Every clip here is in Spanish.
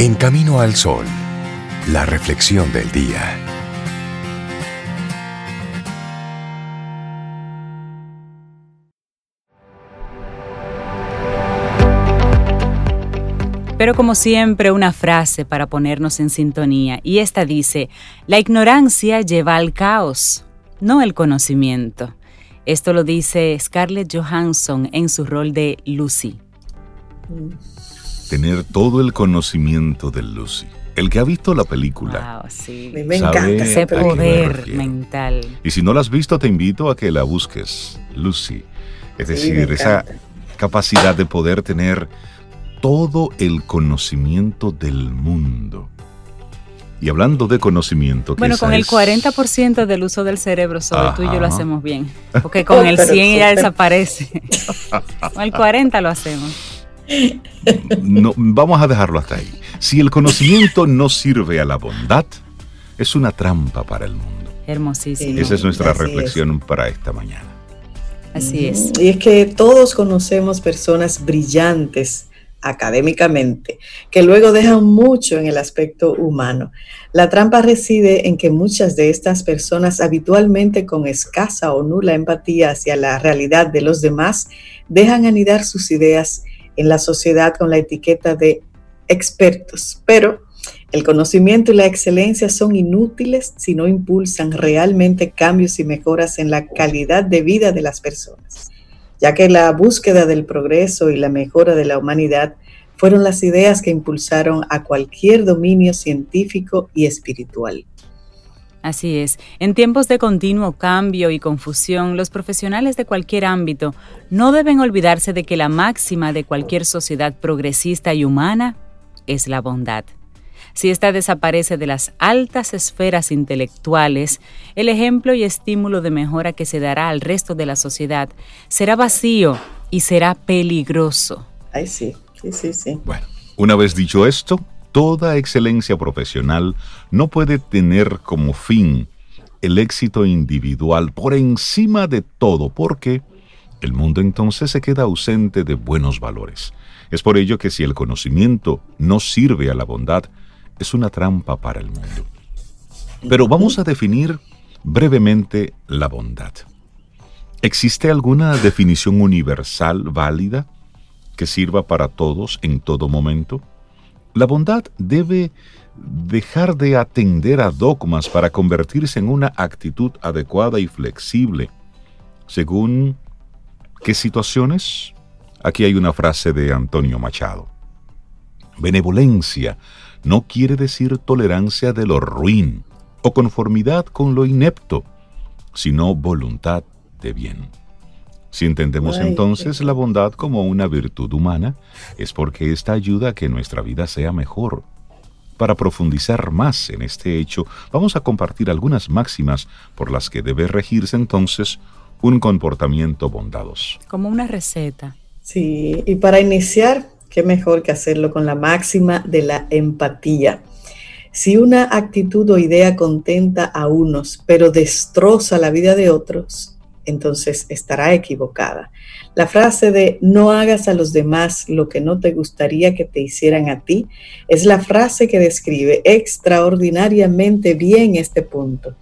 En Camino al Sol, la reflexión del día. Pero como siempre, una frase para ponernos en sintonía, y esta dice, la ignorancia lleva al caos, no el conocimiento. Esto lo dice Scarlett Johansson en su rol de Lucy. Tener todo el conocimiento de Lucy. El que ha visto la película. Wow, sí. Me encanta Ese me poder mental. Y si no la has visto, te invito a que la busques, Lucy. Es Sí, decir, esa capacidad de poder tener todo el conocimiento del mundo. Y hablando de conocimiento, Bueno, con el es- 40% del uso del cerebro, solo tú y yo lo Ajá. hacemos bien. Porque con el Pero 100 ya desaparece. con el 40 lo hacemos. No, vamos a dejarlo hasta ahí. Si el conocimiento no sirve a la bondad, es una trampa para el mundo. Hermosísimo. Sí. Esa es nuestra Así es. reflexión para esta mañana. Así es. Y es que todos conocemos personas brillantes académicamente, que luego dejan mucho en el aspecto humano. La trampa reside en que muchas de estas personas, habitualmente con escasa o nula empatía hacia la realidad de los demás, dejan anidar sus ideas en la sociedad con la etiqueta de expertos. Pero el conocimiento y la excelencia son inútiles si no impulsan realmente cambios y mejoras en la calidad de vida de las personas, ya que la búsqueda del progreso y la mejora de la humanidad fueron las ideas que impulsaron a cualquier dominio científico y espiritual. Así es. En tiempos de continuo cambio y confusión, los profesionales de cualquier ámbito no deben olvidarse de que la máxima de cualquier sociedad progresista y humana es la bondad. Si ésta desaparece de las altas esferas intelectuales, el ejemplo y estímulo de mejora que se dará al resto de la sociedad será vacío y será peligroso. Ay, sí, sí, sí, sí. Bueno, una vez dicho esto, toda excelencia profesional no puede tener como fin el éxito individual por encima de todo, porque el mundo entonces se queda ausente de buenos valores. Es por ello que si el conocimiento no sirve a la bondad, es una trampa para el mundo. Pero vamos a definir brevemente la bondad. ¿Existe alguna definición universal válida que sirva para todos en todo momento? La bondad debe dejar de atender a dogmas para convertirse en una actitud adecuada y flexible. ¿Según qué situaciones? Aquí hay una frase de Antonio Machado. Benevolencia no quiere decir tolerancia de lo ruin o conformidad con lo inepto, sino voluntad de bien. Si entendemos Ay, entonces qué- la bondad como una virtud humana, es porque esta ayuda a que nuestra vida sea mejor. Para profundizar más en este hecho, vamos a compartir algunas máximas por las que debe regirse entonces un comportamiento bondadoso. Como una receta. Sí, y para iniciar, qué mejor que hacerlo con la máxima de la empatía. Si una actitud o idea contenta a unos, pero destroza la vida de otros, entonces estará equivocada. La frase de no hagas a los demás lo que no te gustaría que te hicieran a ti es la frase que describe extraordinariamente bien este punto.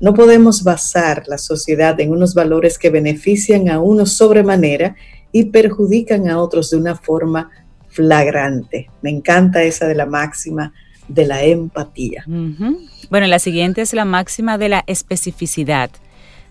No podemos basar la sociedad en unos valores que benefician a unos sobremanera y perjudican a otros de una forma flagrante. Me encanta esa de la máxima de la empatía. Ujú. Bueno, la siguiente es la máxima de la especificidad.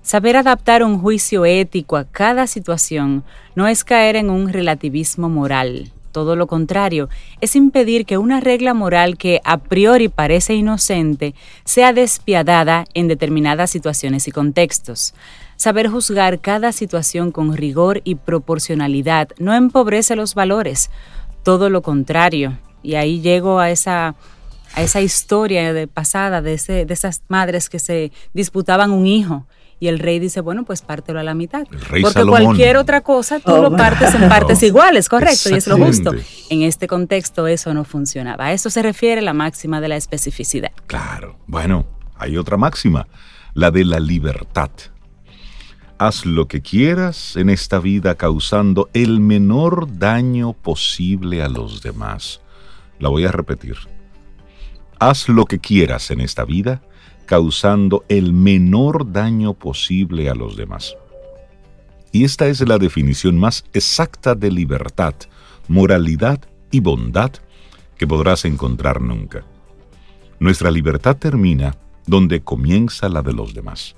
Saber adaptar un juicio ético a cada situación no es caer en un relativismo moral. Todo lo contrario, es impedir que una regla moral que a priori parece inocente sea despiadada en determinadas situaciones y contextos. Saber juzgar cada situación con rigor y proporcionalidad no empobrece los valores, todo lo contrario. Y ahí llego a esa a esa historia de pasada de, ese, de esas madres que se disputaban un hijo. Y el rey dice, bueno, pues pártelo a la mitad. El rey Porque Salomón. cualquier otra cosa tú Oh, lo partes en partes wow. iguales, correcto, y es lo justo. En este contexto eso no funcionaba. A eso se refiere la máxima de la especificidad. Claro. Bueno, hay otra máxima, la de la libertad. Haz lo que quieras en esta vida causando el menor daño posible a los demás. La voy a repetir. Haz lo que quieras en esta vida, causando el menor daño posible a los demás. Y esta es la definición más exacta de libertad, moralidad y bondad que podrás encontrar nunca. Nuestra libertad termina donde comienza la de los demás.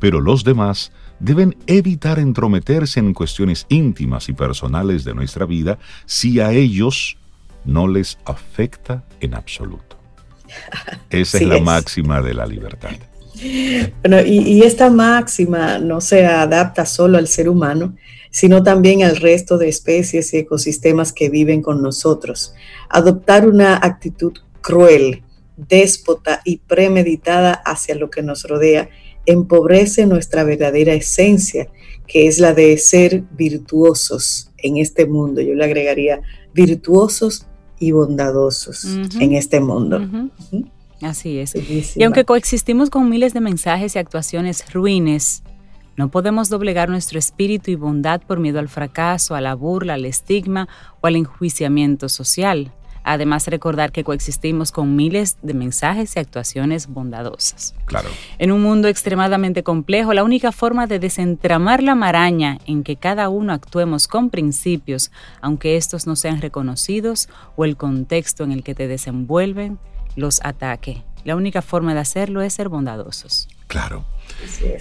Pero los demás deben evitar entrometerse en cuestiones íntimas y personales de nuestra vida si a ellos no les afecta en absoluto. Esa es la máxima de la libertad. Bueno, y, esta máxima no se adapta solo al ser humano, sino también al resto de especies y ecosistemas que viven con nosotros. Adoptar una actitud cruel, déspota y premeditada hacia lo que nos rodea empobrece nuestra verdadera esencia, que es la de ser virtuosos en este mundo. Yo le agregaría virtuosos y bondadosos en este mundo. Así es. Y aunque coexistimos con miles de mensajes y actuaciones ruines, no podemos doblegar nuestro espíritu y bondad por miedo al fracaso, a la burla, al estigma o al enjuiciamiento social. Además, recordar que coexistimos con miles de mensajes y actuaciones bondadosas. Claro. En un mundo extremadamente complejo, la única forma de desentramar la maraña en que cada uno actuemos con principios, aunque estos no sean reconocidos o el contexto en el que te desenvuelven, los ataque. La única forma de hacerlo es ser bondadosos. Claro.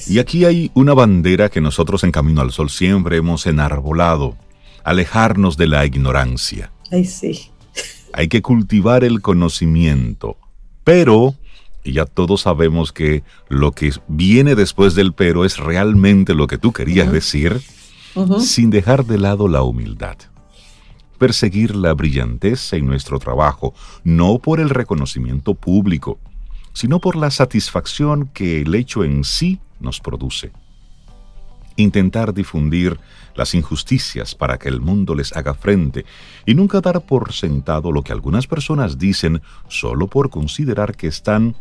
Y aquí hay una bandera que nosotros en Camino al Sol siempre hemos enarbolado, alejarnos de la ignorancia. Ay, sí. Hay que cultivar el conocimiento, pero, y ya todos sabemos que lo que viene después del pero es realmente lo que tú querías decir, sin dejar de lado la humildad. Perseguir la brillantez en nuestro trabajo, no por el reconocimiento público, sino por la satisfacción que el hecho en sí nos produce. Intentar difundir las injusticias para que el mundo les haga frente y nunca dar por sentado lo que algunas personas dicen solo por considerar que están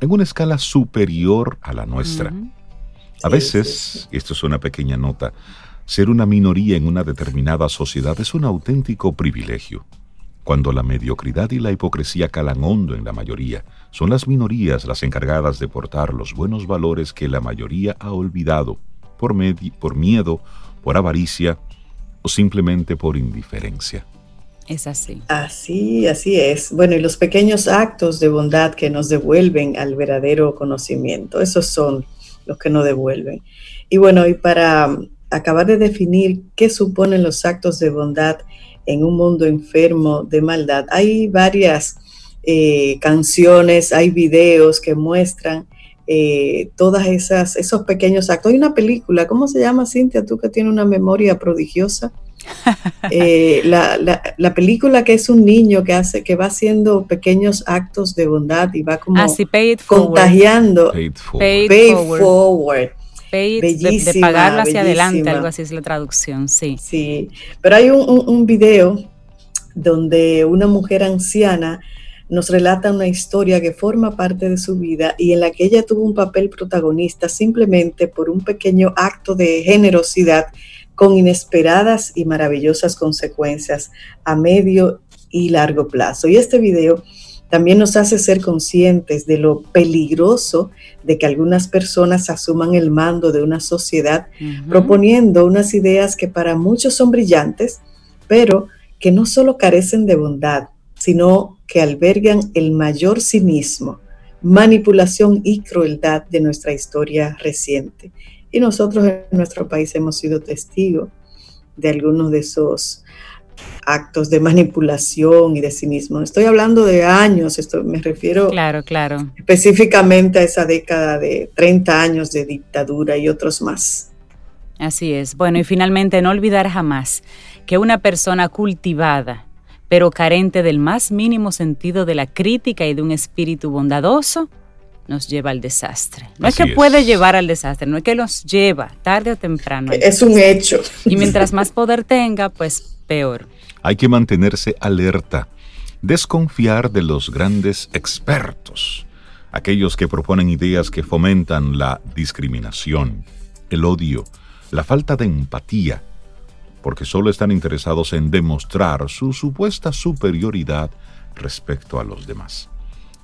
en una escala superior a la nuestra. A veces, esto es una pequeña nota, ser una minoría en una determinada sociedad es un auténtico privilegio. Cuando la mediocridad y la hipocresía calan hondo en la mayoría, son las minorías las encargadas de portar los buenos valores que la mayoría ha olvidado por, por miedo, por avaricia o simplemente por indiferencia. Es así. Así, así es. Bueno, y los pequeños actos de bondad que nos devuelven al verdadero conocimiento, esos son los que nos devuelven. Y bueno, y para acabar de definir qué suponen los actos de bondad en un mundo enfermo de maldad. Hay varias eh, canciones, hay videos que muestran eh, todas esas esos pequeños actos. Hay una película, ¿cómo se llama, Cintia? Tú que tienes una memoria prodigiosa. Eh, la, película que es un niño que hace, que va haciendo pequeños actos de bondad y va como contagiando. Pay forward de, pagarlo hacia adelante, algo así es la traducción, sí. Sí, pero hay un, un, video donde una mujer anciana nos relata una historia que forma parte de su vida y en la que ella tuvo un papel protagonista simplemente por un pequeño acto de generosidad con inesperadas y maravillosas consecuencias a medio y largo plazo. Y este video también nos hace ser conscientes de lo peligroso de que algunas personas asuman el mando de una sociedad proponiendo unas ideas que para muchos son brillantes, pero que no solo carecen de bondad, sino que albergan el mayor cinismo, manipulación y crueldad de nuestra historia reciente. Y nosotros en nuestro país hemos sido testigos de algunos de esos actos de manipulación y de cinismo. Estoy hablando de años, esto me refiero claro, claro. específicamente a esa década de 30 años de dictadura y otros más. Así es. Bueno, y finalmente no olvidar jamás que una persona cultivada, pero carente del más mínimo sentido de la crítica y de un espíritu bondadoso, nos lleva al desastre. No es que puede llevar al desastre, no es que los lleva tarde o temprano. Es un hecho. Y mientras más poder tenga, pues peor. Hay que mantenerse alerta, desconfiar de los grandes expertos, aquellos que proponen ideas que fomentan la discriminación, el odio, la falta de empatía, porque solo están interesados en demostrar su supuesta superioridad respecto a los demás.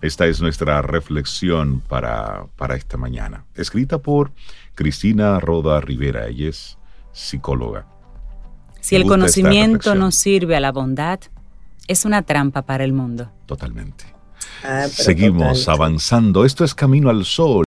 Esta es nuestra reflexión para, para esta mañana, escrita por Cristina Roda Rivera, ella es psicóloga. Si el conocimiento no sirve a la bondad, es una trampa para el mundo. Totalmente. Ah, Seguimos avanzando. Esto es Camino al Sol.